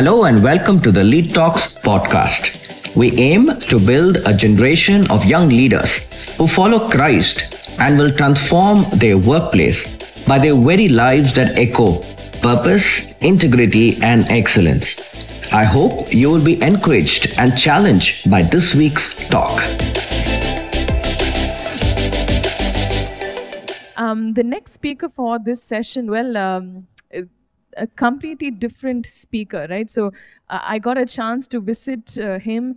Hello and welcome to the Lead Talks podcast. We aim to build a generation of young leaders who follow Christ and will transform their workplace by their very lives that echo purpose, integrity, and excellence. I hope you will be encouraged and challenged by this week's talk. Um, the next speaker for this session, well, um, a completely different speaker, right? So uh, I got a chance to visit uh, him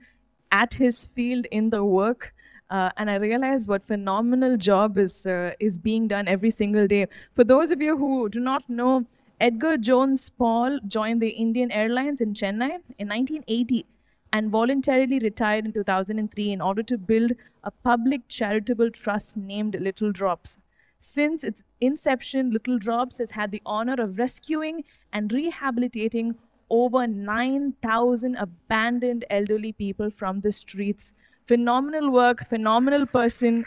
at his field in the work. Uh, and I realized what phenomenal job is uh, is being done every single day. For those of you who do not know, Edgar Jones Paul joined the Indian Airlines in Chennai in 1980 and voluntarily retired in 2003 in order to build a public charitable trust named Little Drops. Since its inception, Little Drops has had the honor of rescuing and rehabilitating over 9,000 abandoned elderly people from the streets. Phenomenal work, phenomenal person.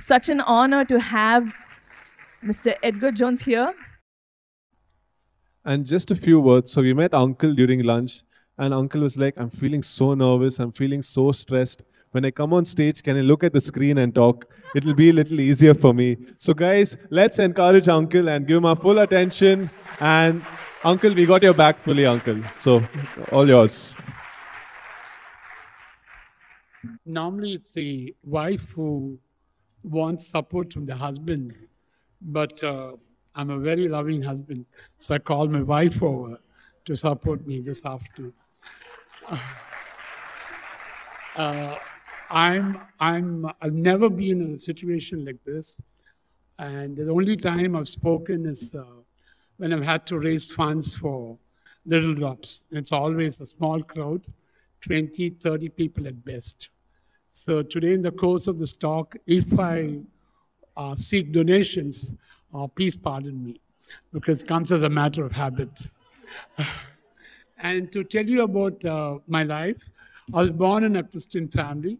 Such an honor to have Mr. Edgar Jones here. And just a few words. So we met Uncle during lunch, and Uncle was like, I'm feeling so nervous, I'm feeling so stressed when I come on stage, can I look at the screen and talk? It'll be a little easier for me. So, guys, let's encourage Uncle and give him our full attention. And, Uncle, we got your back fully, Uncle. So, all yours. Normally, it's the wife who wants support from the husband, but uh, I'm a very loving husband, so I called my wife over to support me this afternoon. Uh, I'm I'm I've never been in a situation like this, and the only time I've spoken is uh, when I've had to raise funds for Little Drops. It's always a small crowd, 20, 30 people at best. So today, in the course of this talk, if I uh, seek donations, uh, please pardon me, because it comes as a matter of habit. and to tell you about uh, my life, I was born in a Christian family.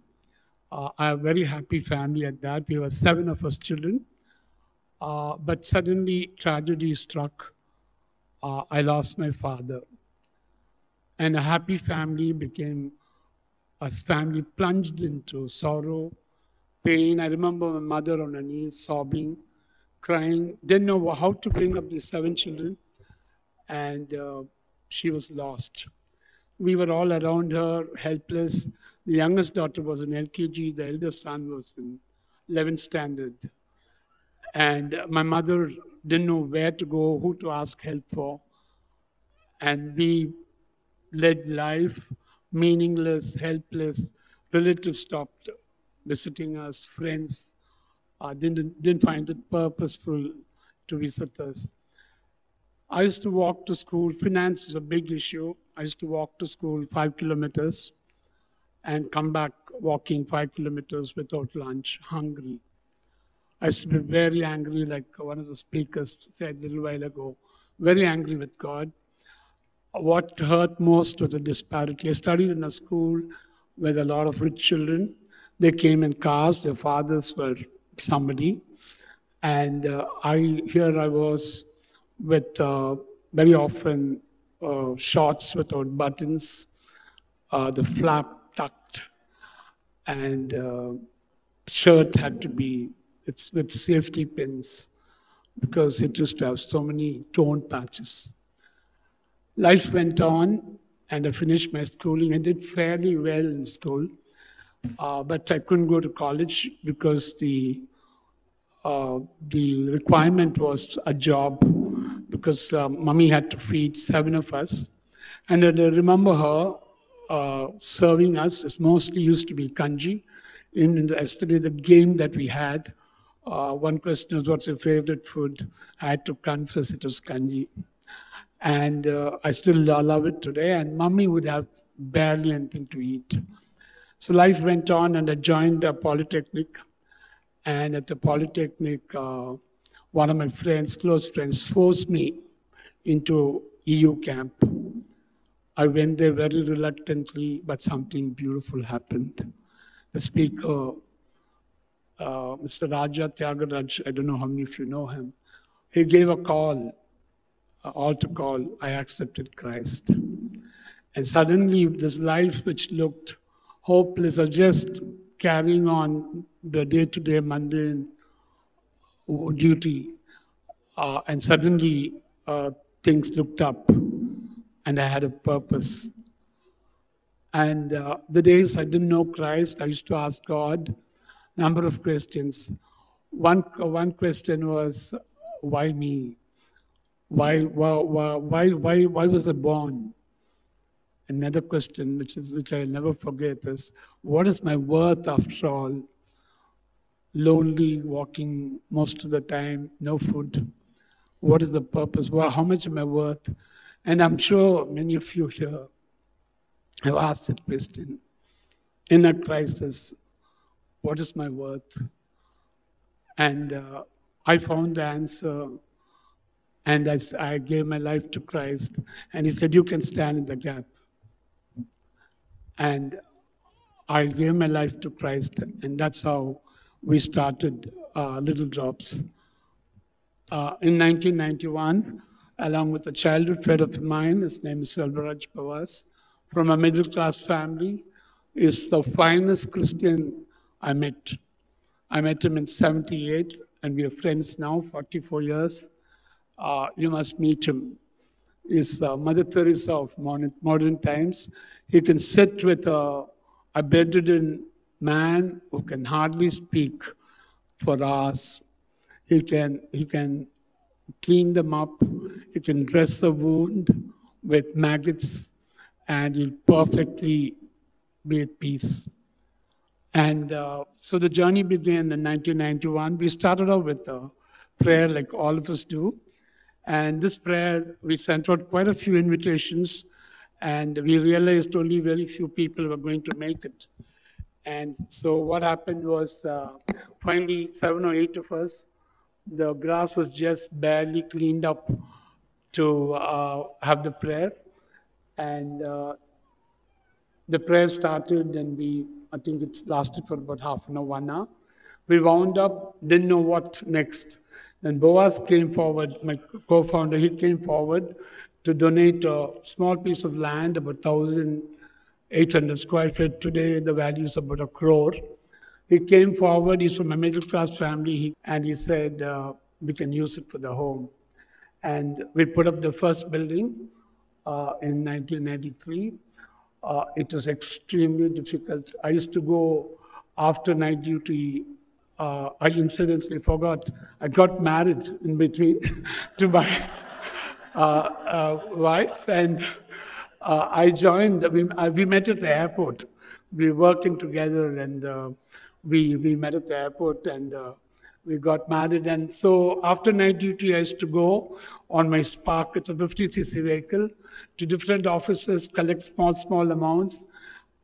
Uh, I have a very happy family at that. We were seven of us children. Uh, but suddenly tragedy struck. Uh, I lost my father. And a happy family became a family plunged into sorrow, pain. I remember my mother on her knees sobbing, crying, didn't know how to bring up the seven children. And uh, she was lost. We were all around her, helpless. The youngest daughter was in LKG, the eldest son was in 11th standard. And my mother didn't know where to go, who to ask help for. And we led life meaningless, helpless. Relatives stopped visiting us, friends uh, didn't, didn't find it purposeful to visit us. I used to walk to school. Finance was a big issue. I used to walk to school five kilometers and come back walking five kilometers without lunch, hungry. I used to be very angry, like one of the speakers said a little while ago, very angry with God. What hurt most was the disparity. I studied in a school with a lot of rich children. They came in cars, their fathers were somebody. And uh, I here I was with uh, very often uh, shorts without buttons, uh, the flap tucked, and uh, shirt had to be it's with safety pins because it used to have so many torn patches. Life went on, and I finished my schooling. I did fairly well in school, uh, but I couldn't go to college because the uh, the requirement was a job because uh, mommy had to feed seven of us. And I remember her uh, serving us. It mostly used to be kanji. In, in the, yesterday, the game that we had, uh, one question was, What's your favorite food? I had to confess it was kanji. And uh, I still love it today. And mummy would have barely anything to eat. So life went on, and I joined a polytechnic. And at the polytechnic, uh, one of my friends, close friends, forced me into EU camp. I went there very reluctantly, but something beautiful happened. The speaker, uh, Mr. Raja Tyagaraj, I don't know how many of you know him, he gave a call, uh, altar call. I accepted Christ. And suddenly, this life which looked hopeless or just carrying on the day to day mundane duty, uh, and suddenly uh, things looked up and I had a purpose. And uh, the days I didn't know Christ, I used to ask God number of questions. One, one question was, why me? Why, why, why, why, why was I born? Another question, which is which I'll never forget, is what is my worth after all? Lonely, walking most of the time, no food. What is the purpose? Well, how much am I worth? And I'm sure many of you here have asked that question. In a crisis, what is my worth? And uh, I found the answer, and I, I gave my life to Christ. And He said, You can stand in the gap. And I gave my life to Christ, and that's how we started uh, Little Drops. Uh, in 1991, along with a childhood friend of mine, his name is Selvaraj Bovas, from a middle class family, is the finest Christian I met. I met him in 78, and we are friends now, 44 years. Uh, you must meet him. He's uh, Mother Teresa of modern, modern times. He can sit with a, a bedridden man who can hardly speak for us. He can, he can clean them up. He can dress the wound with maggots, and he'll perfectly be at peace. And uh, so the journey began in 1991. We started off with a prayer like all of us do. And this prayer, we sent out quite a few invitations, and we realized only very few people were going to make it. And so what happened was uh, finally, seven or eight of us, the grass was just barely cleaned up to uh, have the prayer. And uh, the prayer started, and we I think it lasted for about half an hour, one hour. We wound up, didn't know what next. Then Boaz came forward, my co founder, he came forward to donate a small piece of land, about 1,800 square feet. Today, the value is about a crore. He came forward, he's from a middle class family, and he said, uh, We can use it for the home. And we put up the first building uh, in 1993 uh, it was extremely difficult. I used to go after night duty. Uh, I incidentally forgot I got married in between to my uh, uh, wife, and uh, I joined. We, we met at the airport. We were working together, and we we met at the airport, and we got married. And so after night duty, I used to go on my Spark. It's a 50cc vehicle to different offices, collect small, small amounts.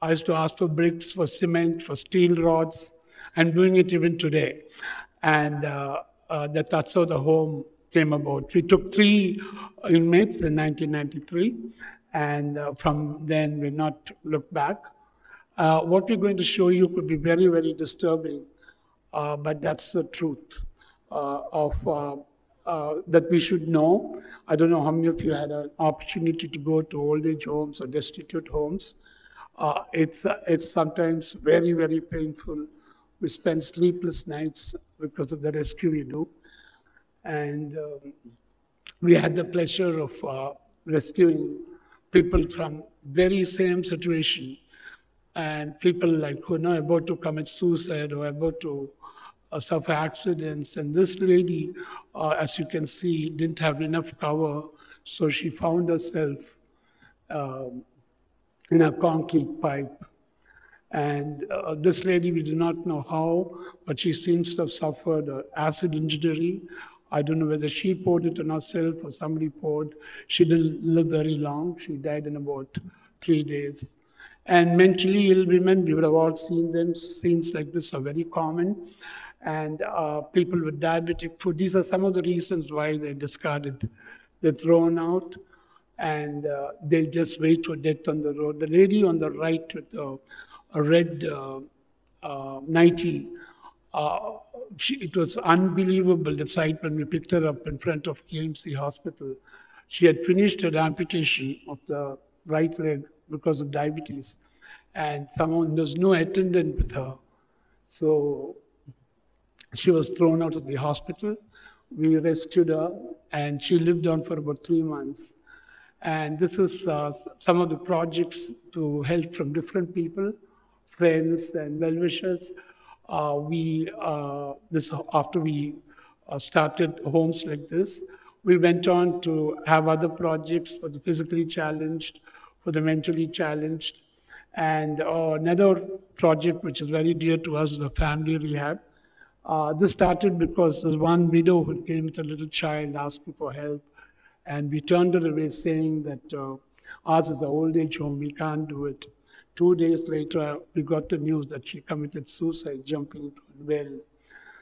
I used to ask for bricks, for cement, for steel rods, and doing it even today. And uh, uh, that, that's how the home came about. We took three inmates in 1993, and uh, from then we not looked back. Uh, what we're going to show you could be very, very disturbing, uh, but that's the truth uh, of uh, that we should know. I don't know how many of you had an opportunity to go to old age homes or destitute homes. Uh, it's, uh, it's sometimes very, very painful. We spend sleepless nights because of the rescue we do. And um, we had the pleasure of uh, rescuing people from very same situation and people like who are not about to commit suicide or about to uh, suffer accidents. And this lady, uh, as you can see, didn't have enough cover, so she found herself um, in a concrete pipe. And uh, this lady, we do not know how, but she seems to have suffered an acid injury. I don't know whether she poured it on herself or somebody poured. She didn't live very long. She died in about three days. And mentally ill women, we would have all seen them. Scenes like this are very common and uh, people with diabetic foot. These are some of the reasons why they're discarded. They're thrown out and uh, they just wait for death on the road. The lady on the right with a red uh, uh, nightie, uh, she, it was unbelievable the sight when we picked her up in front of KMC hospital. She had finished her amputation of the right leg because of diabetes. And someone, there's no attendant with her. So she was thrown out of the hospital. We rescued her, and she lived on for about three months. And this is uh, some of the projects to help from different people, friends and well-wishers. Uh, we uh, this after we uh, started homes like this, we went on to have other projects for the physically challenged, for the mentally challenged, and uh, another project which is very dear to us, the family rehab. Uh, this started because there's one widow who came with a little child asking for help, and we turned her away saying that uh, ours is the old age home, we can't do it. Two days later, we got the news that she committed suicide jumping into a well.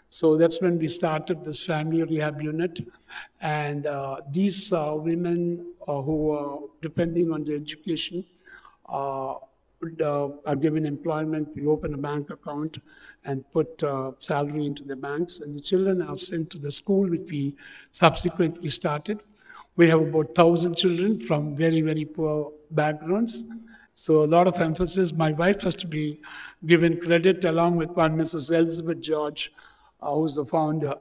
So that's when we started this family rehab unit. And uh, these uh, women uh, who are depending on the education uh, are given employment. We open a bank account and put uh, salary into the banks. And the children are sent to the school, which we subsequently started. We have about 1,000 children from very, very poor backgrounds. So a lot of emphasis. My wife has to be given credit along with one Mrs. Elizabeth George, uh, who's the founder.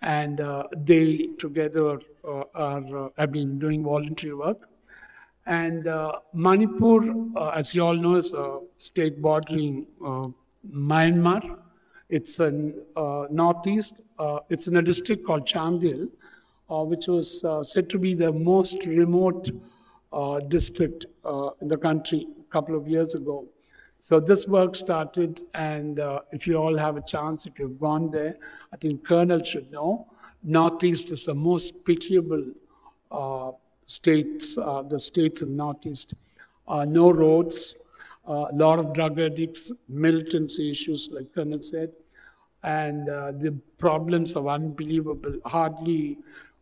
And uh, they together uh, are, uh, have been doing voluntary work. And uh, Manipur, uh, as you all know, is a state bordering Myanmar. It's in northeast. It's in a district called Chandel, which was said to be the most remote district in the country couple of years ago. So this work started, and uh, if you all have a chance, if you've gone there, I think Colonel should know. Northeast is the most pitiable uh, states, uh, the states in Northeast. Uh, no roads, a lot of drug addicts, militancy issues, like Colonel said, and uh, the problems are unbelievable. Hardly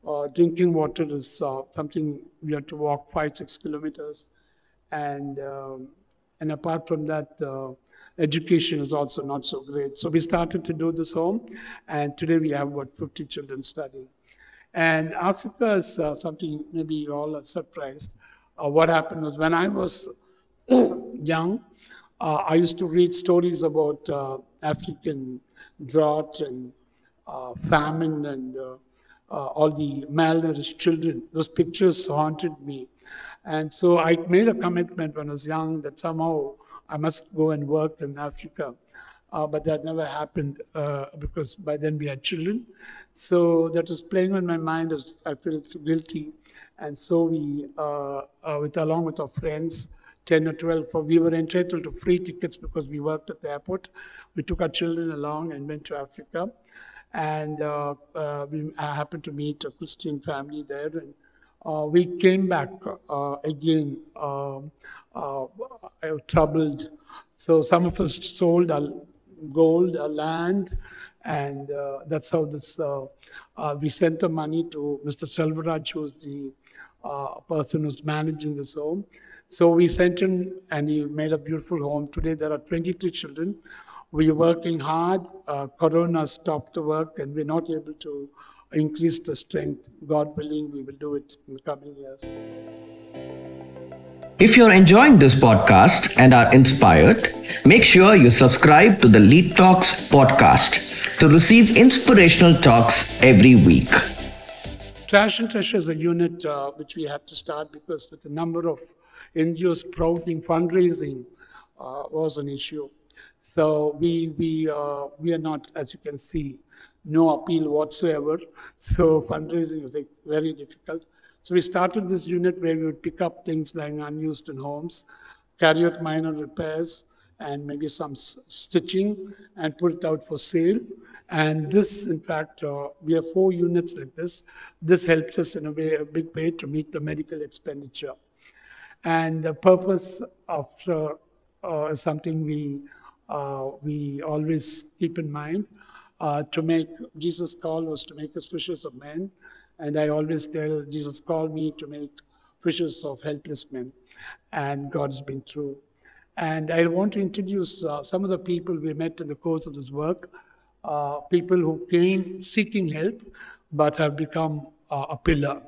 uh, drinking water is uh, something we have to walk five, six kilometers, and um, and apart from that, uh, education is also not so great. So we started to do this home, and today we have about 50 children studying. And Africa is uh, something maybe you all are surprised. Uh, what happened was when I was young, uh, I used to read stories about uh, African drought and uh, famine and all the malnourished children. Those pictures haunted me. And so I made a commitment when I was young that somehow I must go and work in Africa. Uh, but that never happened uh, because by then we had children. So that was playing on my mind. I felt guilty, and so we, uh, uh, with along with our friends, ten or twelve, for we were entitled to free tickets because we worked at the airport. We took our children along and went to Africa, and uh, uh, we I happened to meet a Christian family there, and we came back uh, again um, uh, troubled. So some of us sold our gold, our land, and uh, that's how this. Uh, uh, we sent the money to Mr. Selvaraj, who's the uh, person who's managing this home. So we sent him, and he made a beautiful home. Today there are 23 children. We are working hard. Uh, Corona stopped the work, and we're not able to increase the strength. God willing, we will do it in the coming years. If you're enjoying this podcast and are inspired, make sure you subscribe to the Lead Talks podcast to receive inspirational talks every week. Trash and Treasure is a unit uh, which we had to start because with the number of NGOs sprouting, fundraising uh, was an issue. So we we uh, we are not, as you can see, no appeal whatsoever. So fundraising is like, very difficult. So we started this unit where we would pick up things lying unused in homes, carry out minor repairs, and maybe some s- stitching, and put it out for sale. And this, in fact, uh, we have four units like this. This helps us in a way, a big way, to meet the medical expenditure. And the purpose of uh, uh, something we uh, we always keep in mind. Uh, to make Jesus' call was to make us fishers of men, and I always tell Jesus called me to make fishers of helpless men, and God's been true. And I want to introduce uh, some of the people we met in the course of this work, uh, people who came seeking help but have become uh, a pillar.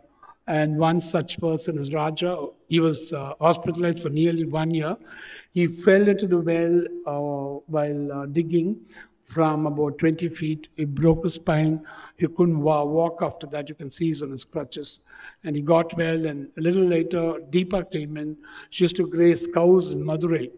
And one such person is Raja, he was uh, hospitalized for nearly one year. He fell into the well uh, while digging from about 20 feet. He broke his spine. He couldn't wa- walk after that. You can see he's on his crutches. And he got well. And a little later, Deepa came in. She used to graze cows in Madurai.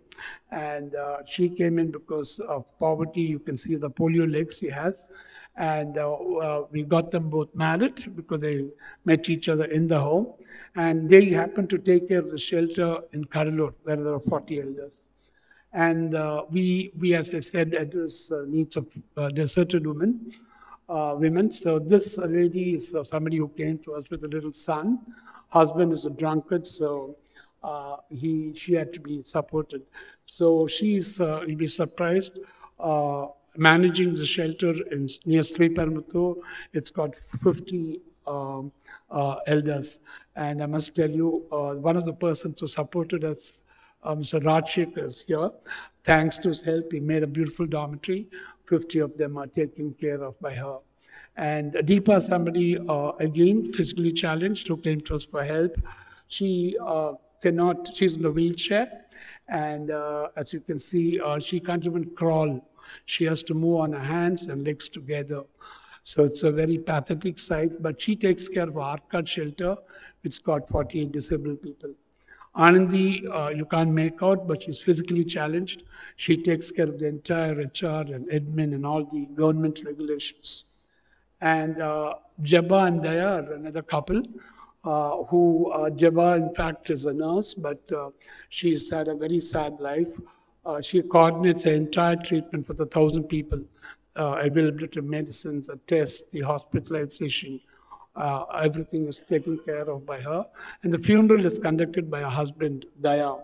And uh, she came in because of poverty. You can see the polio legs she has. And uh, uh, we got them both married because they met each other in the home. And they happened to take care of the shelter in Cuddalore, where there are 40 elders. And uh, we, we, as I said, address uh, needs of uh, deserted women. Women. So this lady is somebody who came to us with a little son. Husband is a drunkard, so uh, he she had to be supported. So she's uh, you'll be surprised. Uh, managing the shelter in near Sriperumbudur, it's got 50 um, uh, elders, and I must tell you, one of the persons who supported us uh, Mr. Rajshekar is here. Thanks to his help, he made a beautiful dormitory. 50 of them are taken care of by her. And Deepa, somebody uh, again physically challenged who came to us for help. She uh, cannot, she's in a wheelchair. And uh, as you can see, uh, she can't even crawl. She has to move on her hands and legs together. So it's a very pathetic sight, but she takes care of cut shelter, which got 48 disabled people. Anandi, uh, you can't make out, but she's physically challenged. She takes care of the entire HR and admin and all the government regulations. And uh, Jabba and are another couple uh, who, uh, Jabba in fact is a nurse, but uh, she's had a very sad life. Uh, she coordinates the entire treatment for the thousand people, uh, availability of medicines, a test, the hospitalization, uh, everything is taken care of by her. And the funeral is conducted by her husband, Daya.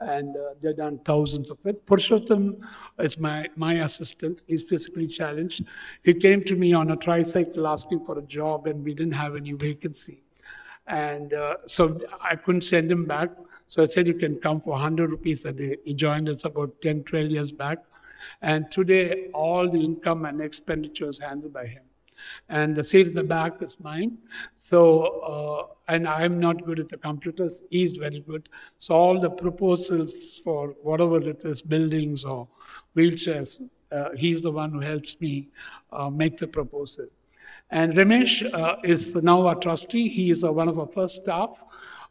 And uh, they've done thousands of it. Purushottam is my, my assistant. He's physically challenged. He came to me on a tricycle asking for a job, and we didn't have any vacancy. And uh, so I couldn't send him back. So I said, You can come for 100 rupees a day. He joined us about 10, 12 years back. And today, all the income and expenditure is handled by him and the seat at the back is mine. So, uh, and I'm not good at the computers. He's very good. So all the proposals for whatever it is, buildings or wheelchairs, uh, he's the one who helps me uh, make the proposal. And Ramesh uh, is now our trustee. He is one of our first staff.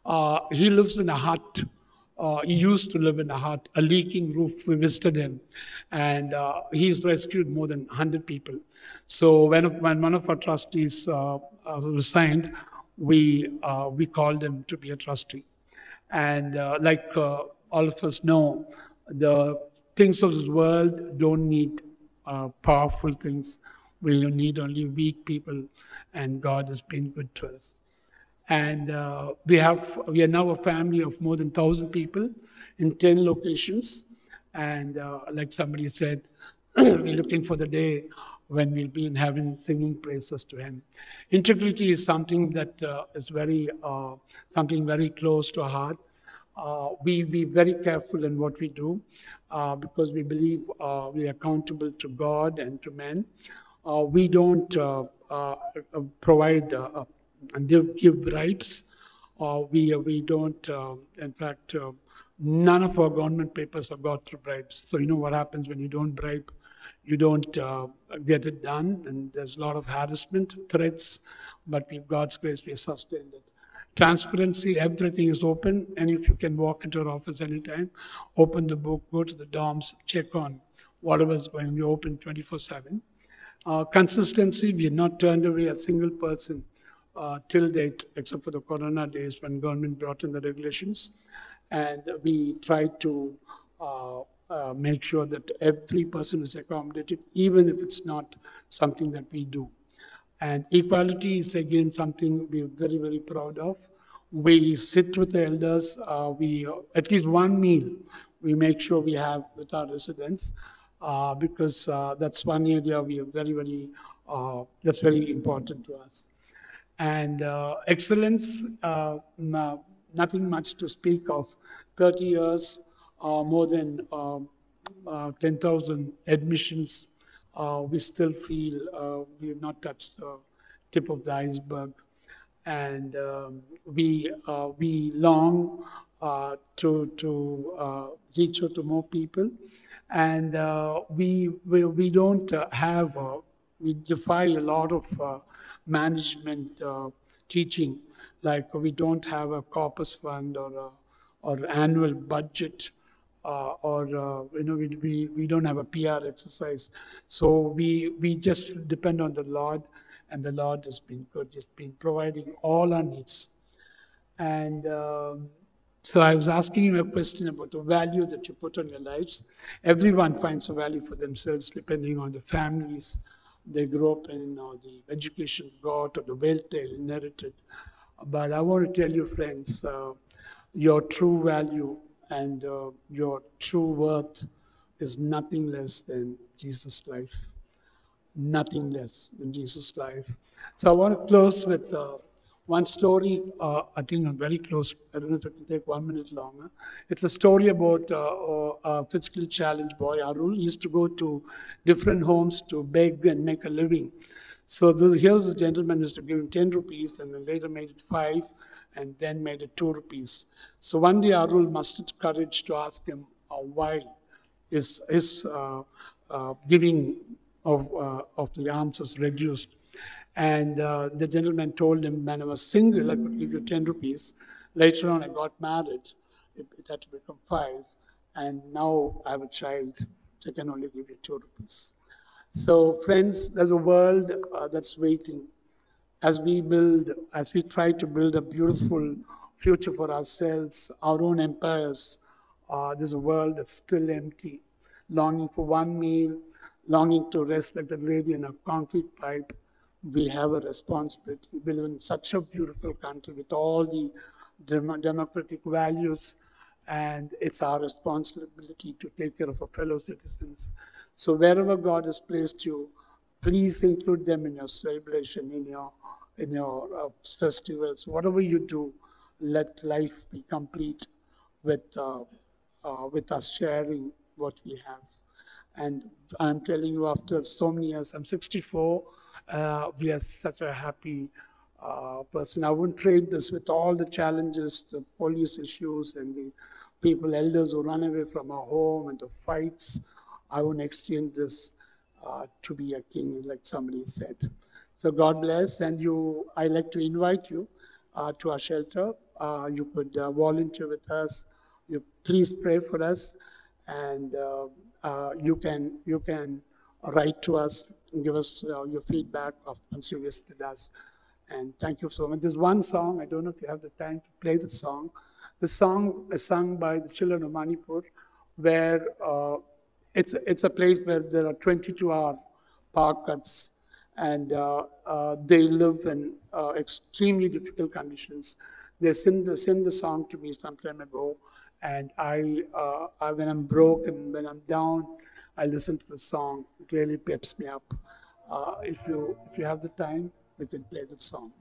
Uh, he lives in a hut. Uh, he used to live in a hut, a leaking roof. We visited him, and uh, he's rescued more than 100 people. So when, when one of our trustees uh, uh, resigned, we, uh, we called him to be a trustee. And uh, like all of us know, the things of this world don't need powerful things. We need only weak people, and God has been good to us. And uh, we have we are now a family of more than thousand people in ten locations. And uh, like somebody said, we're looking for the day when we'll be in heaven singing praises to Him. Integrity is something that uh, is very uh, something very close to our heart. Uh, we be very careful in what we do uh, because we believe uh, we are accountable to God and to men. Uh, we don't provide and give, give bribes. We, we don't, in fact, none of our government papers have got through bribes. So you know what happens when you don't bribe, you don't uh, get it done, and there's a lot of harassment, threats, but with God's grace, we sustained it. Transparency, everything is open, and if you can walk into our office anytime, open the book, go to the dorms, check on whatever's going, we're open 24 7. Uh, consistency, we have not turned away a single person uh, till date, except for the corona days when government brought in the regulations. And we tried to uh, uh, make sure that every person is accommodated, even if it's not something that we do. And equality is again something we're very, very proud of. We sit with the elders, uh, we, at least one meal, we make sure we have with our residents, uh, because uh, that's one area we are very, very, uh, that's very important to us. And uh, excellence, uh, no- nothing much to speak of. 30 years, uh, more than um, uh, 10,000 admissions. Uh, we still feel uh, we have not touched the tip of the iceberg. and um, we uh, we long uh, to to uh, reach out to more people, and uh, we, we we don't uh, have uh, we defy a lot of uh, management uh, teaching, like we don't have a corpus fund or a, or annual budget. Uh, or uh, you know we, we, we don't have a PR exercise, so we we just depend on the Lord, and the Lord has been good. He's been providing all our needs, and um, so I was asking you a question about the value that you put on your lives. Everyone finds a value for themselves depending on the families they grew up in, or the education got, or the wealth they inherited. But I want to tell you, friends, uh, your true value and uh, your true worth is nothing less than Jesus' life. Nothing less than Jesus' life. So I want to close with. Uh, one story, uh, I think I'm very close. I don't know if I can take one minute longer. It's a story about uh, a physically challenged boy, Arul. He used to go to different homes to beg and make a living. So this, here's a gentleman who used to give him 10 rupees and then later made it 5 and then made it 2 rupees. So one day Arul mustered courage to ask him uh, why his, his uh, uh, giving of, uh, of the alms was reduced. And uh, the gentleman told him, when I was single, I could give you 10 rupees. Later on, I got married. It, it had to become five. And now I have a child, so I can only give you two rupees. So, friends, there's a world uh, that's waiting as we build, as we try to build a beautiful future for ourselves, our own empires. Uh, there's a world that's still empty, longing for one meal, longing to rest like the lady in a concrete pipe we have a responsibility. We live in such a beautiful country with all the dem- democratic values, and it's our responsibility to take care of our fellow citizens. So wherever God has placed you, please include them in your celebration, in your in your uh, festivals, whatever you do. Let life be complete with uh, uh, with us sharing what we have. And I'm telling you, after so many years, I'm 64 uh, we are such a happy uh, person. I wouldn't trade this with all the challenges, the police issues, and the people, elders who run away from our home and the fights. I wouldn't exchange this uh, to be a king, like somebody said. So God bless, and you. I like to invite you uh, to our shelter. Uh, you could uh, volunteer with us. You please pray for us, and you can you can write to us and give us uh, your feedback of once you visited us. And thank you so much. There's one song, I don't know if you have the time to play the song. The song is sung by the children of Manipur, where uh, it's, it's a place where there are 22 hour power cuts and uh, uh, they live in uh, extremely difficult conditions. They sing the, sing the song to me some time ago, and I, uh, I, when I'm broke and when I'm down, I listen to the song. It really peps me up. Uh, if you if you have the time, we can play the song.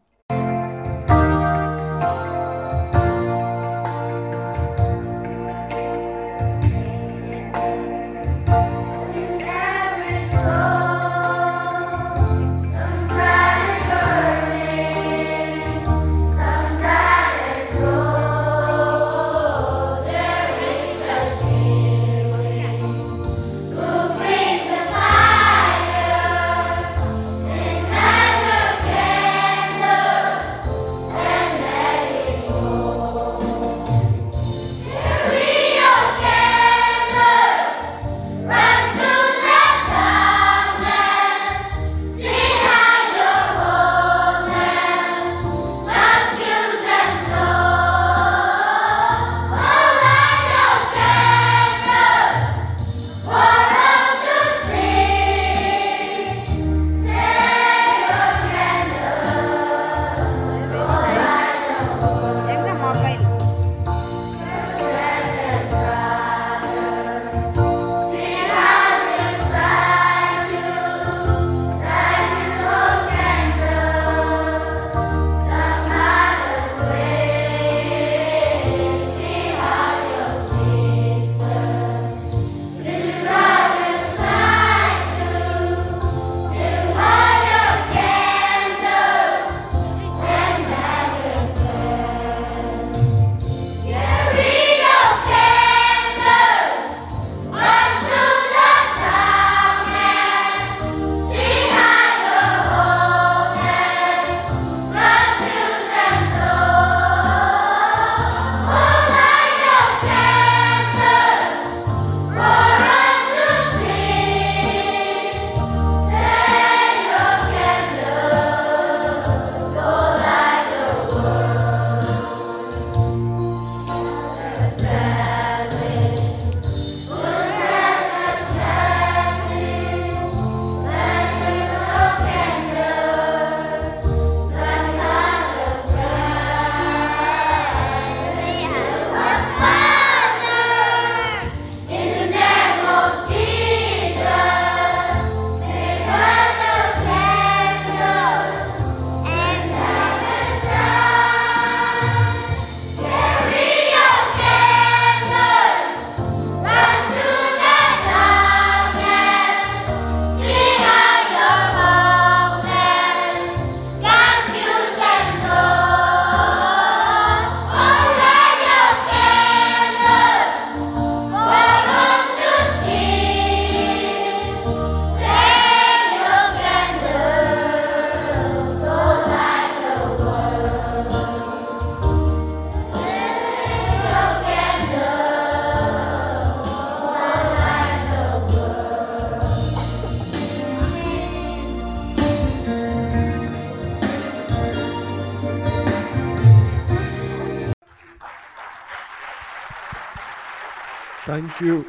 Thank you.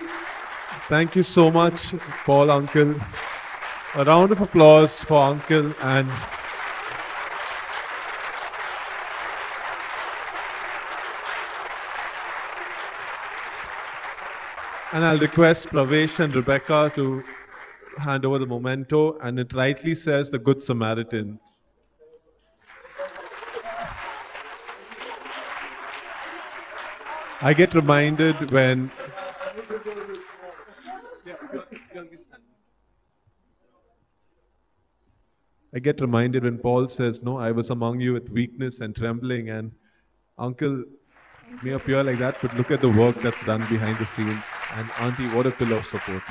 Thank you so much, Paul Uncle. A round of applause for Uncle and And I'll request Pravesh and Rebecca to hand over the memento, and it rightly says the Good Samaritan. I get reminded when. I get reminded when Paul says, No, I was among you with weakness and trembling, and Uncle may appear like that, but look at the work that's done behind the scenes. And Auntie, what a pillar of support.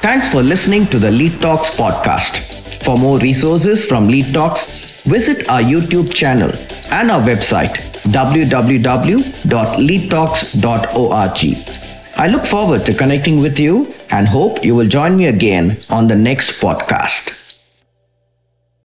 Thanks for listening to the Lead Talks podcast. For more resources from Lead Talks, visit our YouTube channel and our website www.leadtalks.org. I look forward to connecting with you and hope you will join me again on the next podcast.